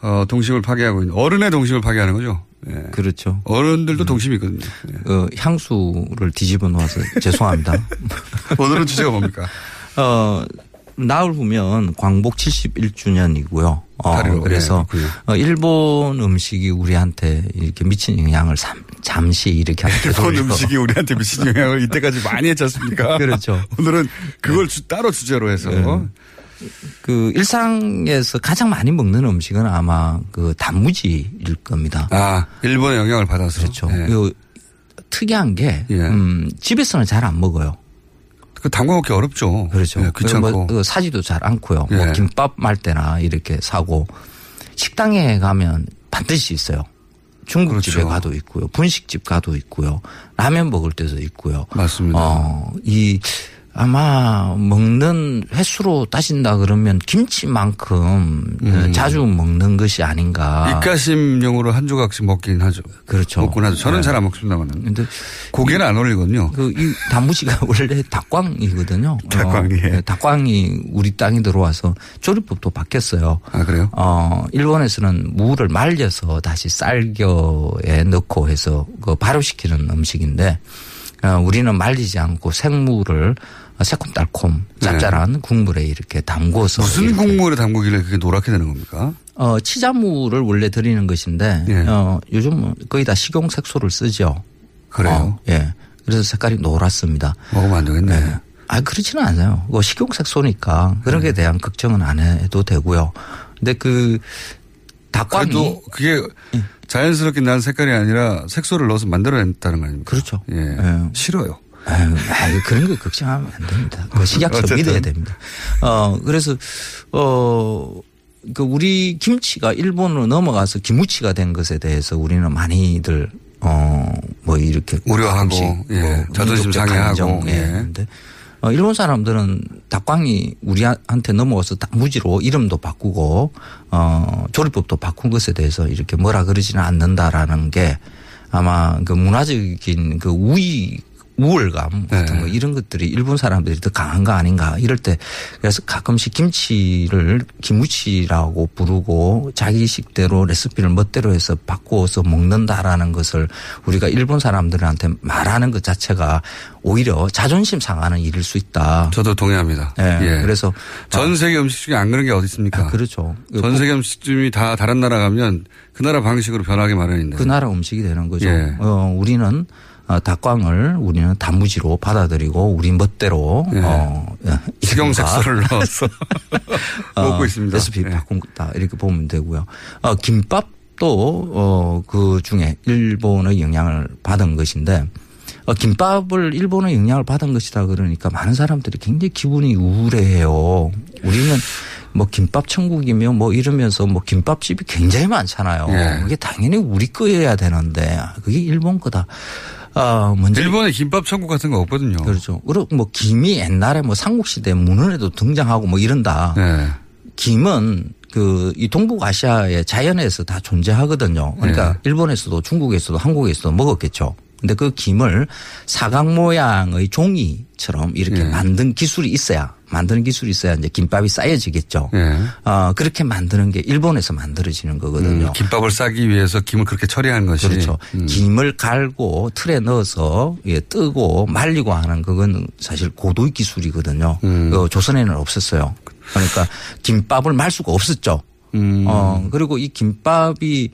어, 동심을 파괴하고 있는 어른의 동심을 파괴하는 거죠. 네. 그렇죠. 어른들도 동심이 있거든요. 네. 어, 향수를 뒤집어 놓아서 죄송합니다. *laughs* 오늘은 주제가 뭡니까? 어, 나흘 후면 광복 71주년이고요. 어, 그래서 네, 어, 일본 음식이 우리한테 이렇게 미친 영향을 삼, 잠시 이렇게 일본 음식이 우리한테 미친 영향을 이때까지 많이 했지 않습니까? *laughs* 그렇죠. 오늘은 그걸 주, 따로 주제로 해서 네. 그 일상에서 가장 많이 먹는 음식은 아마 그 단무지일 겁니다. 아 일본의 영향을 받아서 그렇죠. 네. 그 특이한 게 예. 음, 집에서는 잘 안 먹어요. 그 담궈 먹기 어렵죠. 그렇죠. 네, 귀찮고. 뭐, 그 사지도 잘 않고요. 예. 뭐 김밥 말 때나 이렇게 사고 식당에 가면 반드시 있어요. 중국집에 그렇죠. 가도 있고요. 분식집 가도 있고요. 라면 먹을 때도 있고요. 맞습니다. 어, 이 아마 먹는 횟수로 따진다 그러면 김치만큼 음. 자주 먹는 것이 아닌가. 입가심용으로 한 조각씩 먹긴 하죠. 그렇죠. 먹곤 하죠. 저는 네. 잘안 먹습니다만은. 근데 고개는 안 어울리거든요. 그, 이 단무지가 *laughs* 원래 닭광이거든요. 닭광이, 예. 어, 닭광이 우리 땅에 들어와서 조리법도 바뀌었어요. 아, 그래요? 어, 일본에서는 무를 말려서 다시 쌀겨에 넣고 해서 그 발효시키는 음식인데, 어, 우리는 말리지 않고 생무를 새콤달콤 짭짤한 국물에 이렇게 담궈서. 네. 무슨 이렇게 국물에 담그길래 그게 노랗게 되는 겁니까? 어, 치자무를 원래 드리는 것인데, 예. 어, 요즘 거의 다 식용 색소를 쓰죠. 그래요? 어, 예. 그래서 색깔이 노랗습니다. 먹으면 안 되겠네. 예. 아, 그렇지는 않아요. 뭐 식용 색소니까 그런 네. 게 대한 걱정은 안 해도 되고요. 근데 그 닭광이 그래도 그게 자연스럽게 난 색깔이 아니라 색소를 넣어서 만들어냈다는 거 아닙니까? 그렇죠. 예. 싫어요. 아유, 아유, 그런 거 걱정하면 안 됩니다. 그 식약처. 믿어야 됩니다. 어, 그래서, 어, 그 우리 김치가 일본으로 넘어가서 기무치가 된 것에 대해서 우리는 많이들, 어, 뭐 이렇게. 우려하고, 예. 뭐 자존심 상해하고, 예. 예. 근데 어, 일본 사람들은 닭광이 우리한테 넘어가서 닭무지로 이름도 바꾸고, 어, 조리법도 바꾼 것에 대해서 이렇게 뭐라 그러지는 않는다라는 게 아마 그 문화적인 그 우위 우월감 같은 네. 거 이런 것들이 일본 사람들이 더 강한 거 아닌가 이럴 때 그래서 가끔씩 김치를 김무치라고 부르고 자기식대로 레시피를 멋대로 해서 바꾸어서 먹는다라는 것을 우리가 일본 사람들한테 말하는 것 자체가 오히려 자존심 상하는 일일 수 있다. 저도 동의합니다. 예. 예. 그래서 전 세계 음식 중에 안 그런 게 어디 있습니까? 그렇죠. 전 세계 음식점이 다 다른 나라 가면 그 나라 방식으로 변하기 마련인데. 그 나라 음식이 되는 거죠. 예. 어, 우리는 어, 닭광을 우리는 단무지로 받아들이고 우리 멋대로 예. 어, 식용 이른바 색소를 넣어서 *laughs* 먹고 있습니다. 레시피 예. 바꾼다 이렇게 보면 되고요. 어, 김밥도 어, 그 중에 일본의 영향을 받은 것인데 어, 김밥을 일본의 영향을 받은 것이다 그러니까 많은 사람들이 굉장히 기분이 우울해해요. 우리는 뭐 김밥 천국이며 뭐 이러면서 뭐 김밥집이 굉장히 많잖아요. 예. 그게 당연히 우리 거여야 되는데 그게 일본 거다. 아, 먼저 일본에 김밥 천국 같은 거 없거든요. 그렇죠. 그리고 뭐 김이 옛날에 뭐 삼국시대 문헌에도 등장하고 뭐 이런다. 네. 김은 그 이 동북아시아의 자연에서 다 존재하거든요. 그러니까 네. 일본에서도 중국에서도 한국에서도 먹었겠죠. 근데 그 김을 사각 모양의 종이처럼 이렇게 예. 만든 기술이 있어야 만드는 기술이 있어야 이제 김밥이 쌓여지겠죠. 예. 어, 그렇게 만드는 게 일본에서 만들어지는 거거든요. 음, 김밥을 싸기 위해서 김을 그렇게 처리한 것이. 그렇죠. 음. 김을 갈고 틀에 넣어서 예, 뜨고 말리고 하는 그건 사실 고도의 기술이거든요. 음. 그 조선에는 없었어요. 그러니까 김밥을 말 수가 없었죠. 음. 어, 그리고 이 김밥이 에,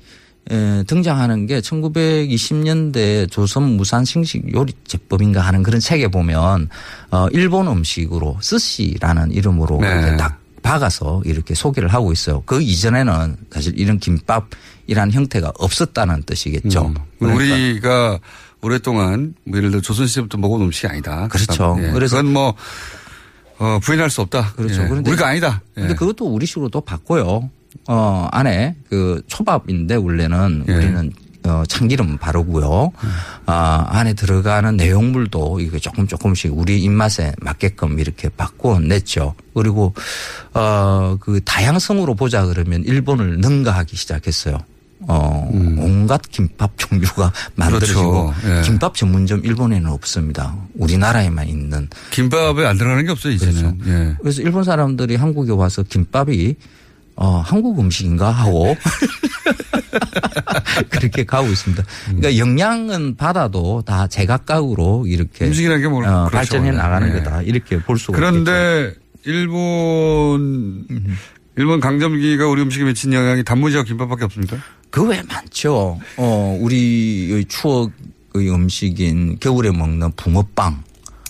등장하는 게 1920년대 조선 무산 생식 요리 제법인가 하는 그런 책에 보면 어, 일본 음식으로 스시라는 이름으로 네. 이렇게 딱 박아서 이렇게 소개를 하고 있어요. 그 이전에는 사실 이런 김밥이라는 형태가 없었다는 뜻이겠죠. 음. 그러니까 우리가 오랫동안 뭐 예를 들어 조선 시대부터 먹은 음식이 아니다. 그렇죠. 예. 그래서- 그건 뭐 어, 부인할 수 없다. 그렇죠. 예. 그런데 우리가 아니다. 예. 근데 그것도 우리식으로 또 바꿔요. 어, 안에 그 초밥인데 원래는 예. 우리는 어, 참기름 바르고요. 아, 안에 들어가는 내용물도 이게 조금 조금씩 우리 입맛에 맞게끔 이렇게 바꿔 냈죠. 그리고 어, 그 다양성으로 보자 그러면 일본을 능가하기 시작했어요. 어, 온갖 김밥 종류가 *laughs* 만들어지고 음. 그렇죠. 예. 김밥 전문점 일본에는 없습니다. 우리나라에만 있는 김밥에 안 들어가는 게 없어요, 이제는. 그렇죠. 예. 그래서 일본 사람들이 한국에 와서 김밥이 어, 한국 음식인가 하고 *laughs* 그렇게 가고 있습니다. 그러니까 영양은 받아도 다 제각각으로 이렇게 음식이라는 게 뭐, 어, 그렇죠. 발전해 나가는 네. 거다 이렇게 볼 수가 있겠죠. 그런데 일본 일본 강점기가 우리 음식에 미친 영향이 단무지와 김밥밖에 없습니까? 그 외에 많죠. 어, 우리의 추억의 음식인 겨울에 먹는 붕어빵.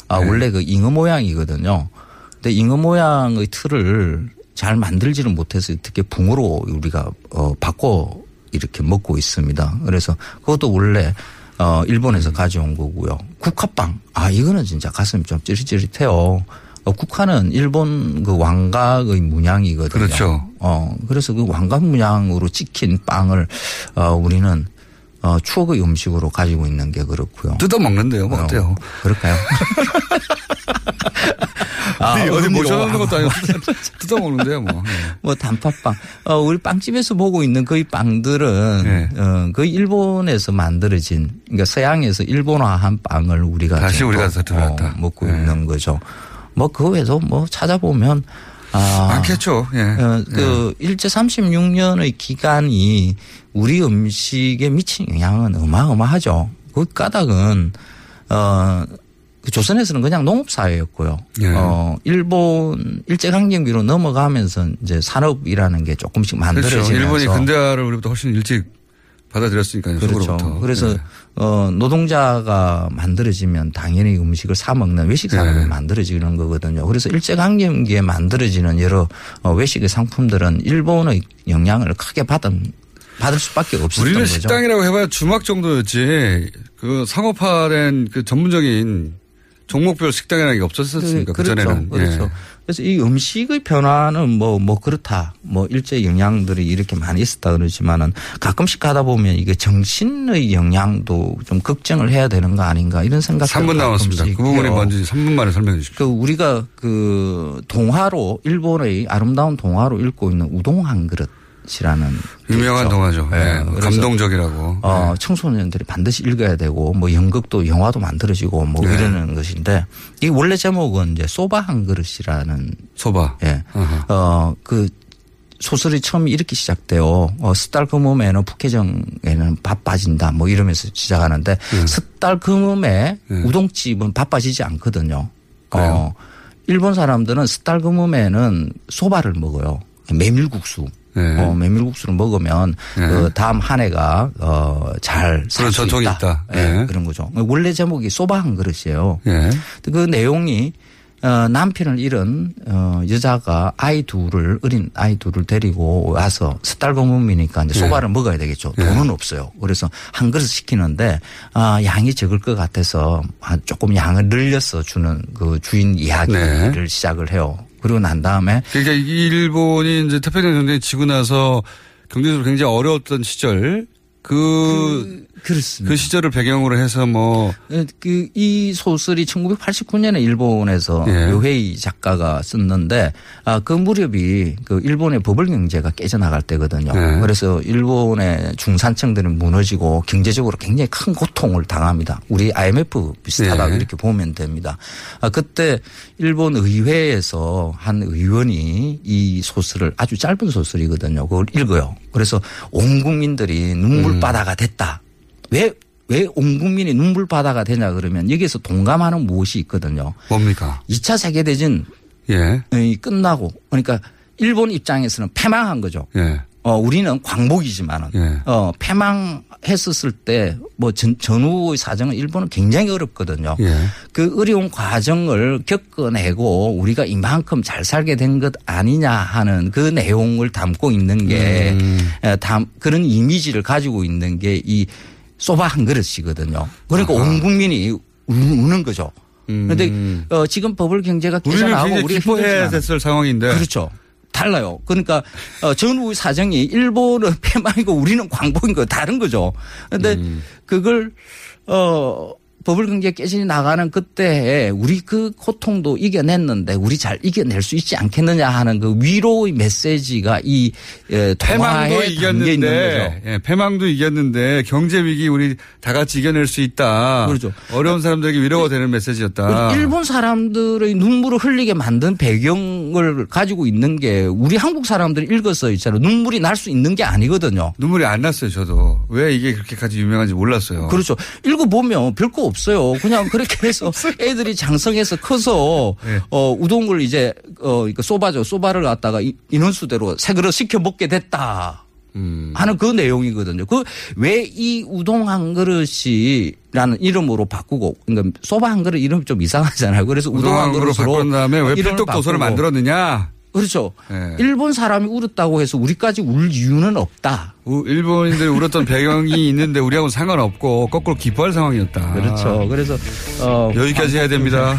아, 네. 원래 그 잉어 모양이거든요. 근데 잉어 모양의 틀을 잘 만들지는 못해서 어떻게 붕어로 우리가 어, 바꿔 이렇게 먹고 있습니다. 그래서 그것도 원래 어, 일본에서 가져온 거고요. 국화빵. 아, 이거는 진짜 가슴이 좀 찌릿찌릿해요. 어, 국화는 일본 그 왕각의 문양이거든요. 그렇죠. 어, 그래서 그 왕각 문양으로 찍힌 빵을 어, 우리는 어, 추억의 음식으로 가지고 있는 게 그렇고요. 뜯어 먹는데요. 뭐 어, 어때요? 그럴까요? *laughs* 어디, 어디. 모셔놓는 것도 아니고 *laughs* 뜯어 먹는데요, 뭐. 네. 뭐 단팥빵. 어, 우리 빵집에서 보고 있는 거의 빵들은 네. 어, 거의 일본에서 만들어진 그러니까 서양에서 일본화한 빵을 우리가 다시 우리가 들어왔다. 어, 먹고 있는 거죠. 뭐 그 외에도 뭐 찾아보면 아, 많겠죠. 예. 어, 그 일제 36년의 기간이 우리 음식에 미친 영향은 어마어마하죠. 그 까닭은 어. 그 조선에서는 그냥 농업 사회였고요. 예. 어 일본 일제 강점기로 넘어가면서 이제 산업이라는 게 조금씩 만들어지면서 그렇죠. 일본이 근대화를 우리보다 훨씬 일찍 받아들였으니까요. 그렇죠. 속으로부터. 그래서 네. 어 노동자가 만들어지면 당연히 음식을 사 먹는 외식 산업이 네. 만들어지는 거거든요. 그래서 일제 강점기에 만들어지는 여러 어, 외식의 상품들은 일본의 영향을 크게 받은 받을 수밖에 없었던 우리는 거죠. 식당이라고 해봐야 주막 정도였지 그 상업화된 그 전문적인 종목별 식당이라는 게 없었었으니까 그, 그렇죠. 전에는 그렇죠. 예. 그 래서 이 음식의 변화는 뭐, 뭐 그렇다. 뭐 일제 영향들이 이렇게 많이 있었다 그러지만은 가끔씩 하다 보면 이게 정신의 영향도 좀 걱정을 해야 되는 거 아닌가 이런 생각 3분 남았습니다. 그 부분이 뭔지 3분 만에 설명해 주십시오. 그 우리가 그 동화로 일본의 아름다운 동화로 읽고 있는 우동 한 그릇 이라는 유명한. 동화죠. 네. 예. 그래서 감동적이라고. 어, 청소년들이 반드시 읽어야 되고 뭐 연극도 영화도 만들어지고 뭐 네. 이러는 것인데 이 원래 제목은 이제 소바 한 그릇이라는 소바. 예. 어, 그 소설이 처음 이렇게 시작돼요. 어, 스달 금음에는 북해정에는 밥 빠진다 뭐 이러면서 시작하는데 네. 스달 금음에 우동집은 밥 빠지지 않거든요. 어, 일본 사람들은 스달 금음에는 소바를 먹어요. 메밀국수. 네. 어, 메밀국수를 먹으면 네. 그 다음 한 해가 어, 잘살 그런 수 전통이 있다. 있다. 예, 네. 그런 거죠. 원래 제목이 소바 한 그릇이에요. 예. 그 내용이 어, 남편을 잃은 어, 여자가 아이 둘을 어린 아이 둘을 데리고 와서 스달고문이니까 이제 네. 소바를 먹어야 되겠죠. 네. 돈은 없어요. 그래서 한 그릇 시키는데 아, 양이 적을 것 같아서 아, 조금 양을 늘려서 주는 그 주인 이야기를 네. 시작을 해요. 그리고 난 다음에 그러니까 이 일본이 이제 태평양 전쟁이 지고 나서 경제적으로 굉장히 어려웠던 시절 그, 그 렇습니다. 그 시절을 배경으로 해서 뭐 그 이 소설이 1989년에 일본에서 예. 요헤이 작가가 썼는데 아그 무렵이 그 일본의 버블 경제가 깨져나갈 때거든요. 예. 그래서 일본의 중산층들은 무너지고 경제적으로 굉장히 큰 고통을 당합니다. 우리 IMF 비슷하다고 예. 이렇게 보면 됩니다. 아 그때 일본 의회에서 한 의원이 이 소설을 아주 짧은 소설이거든요. 그걸 읽어요. 그래서 온 국민들이 눈물바다가 됐다. 왜, 왜 온 국민이 눈물바다가 되냐 그러면 여기에서 동감하는 무엇이 있거든요. 뭡니까? 2차 세계대전 예. 이 끝나고 그러니까 일본 입장에서는 패망한 거죠. 예. 어, 우리는 광복이지만은 예. 어, 패망했었을 때 뭐 전후의 사정은 일본은 굉장히 어렵거든요. 예. 그 어려운 과정을 겪어내고 우리가 이만큼 잘 살게 된 것 아니냐 하는 그 내용을 담고 있는 게 음. 에, 담, 그런 이미지를 가지고 있는 게이 소바 한 그릇이거든요. 그러니까 온 국민이 우- 우는 거죠. 그런데 어, 지금 버블 경제가 음. 굉장히 우리가 기뻐해야 됐을 상황인데. 그렇죠. 달라요. 그러니까 어, 전후 사정이 일본은 *laughs* 패망이고 우리는 광복인 거 다른 거죠. 그런데 음. 그걸 어 버블 경제 깨진이 나가는 그때에 우리 그 고통도 이겨냈는데 우리 잘 이겨낼 수 있지 않겠느냐 하는 그 위로의 메시지가 이 예, 패망도 이겼는데. 예, 패망도 이겼는데 경제 위기 우리 다 같이 이겨낼 수 있다. 그렇죠. 어려운 사람들에게 위로가 되는 메시지였다. 일본 사람들의 눈물을 흘리게 만든 배경을 가지고 있는 게 우리 한국 사람들이 읽어서 있잖아요. 눈물이 날 수 있는 게 아니거든요. 눈물이 안 났어요, 저도. 왜 이게 그렇게까지 유명한지 몰랐어요. 그렇죠. 읽어 보면 별거 없어요. 그냥 그렇게 해서 애들이 장성해서 커서 네. 어, 우동을 이제 어, 이거 소바죠. 소바를 갖다가 이- 인원수대로 새 그릇 시켜 먹게 됐다. 음. 하는 그 내용이거든요. 그 왜 이 우동 한 그릇이라는 이름으로 바꾸고 그러니까 소바 한 그릇 이름 좀 이상하잖아요. 그래서 우동 한 우동항으로 그릇으로 바꾼 다음에 왜 필독 도서를 바꾸고. 만들었느냐. 그렇죠. 예. 일본 사람이 울었다고 해서 우리까지 울 이유는 없다. 우- 일본인들이 울었던 배경이 *laughs* 있는데 우리하고는 상관없고 거꾸로 기뻐할 상황이었다. 그렇죠. 그래서 어, 여기까지 해야 됩니다.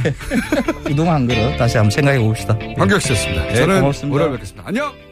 우동 한 그릇 다시 한번 생각해 봅시다. 황교익 씨였습니다. 네, 저는 고맙습니다. 월요일 뵙겠습니다. 안녕!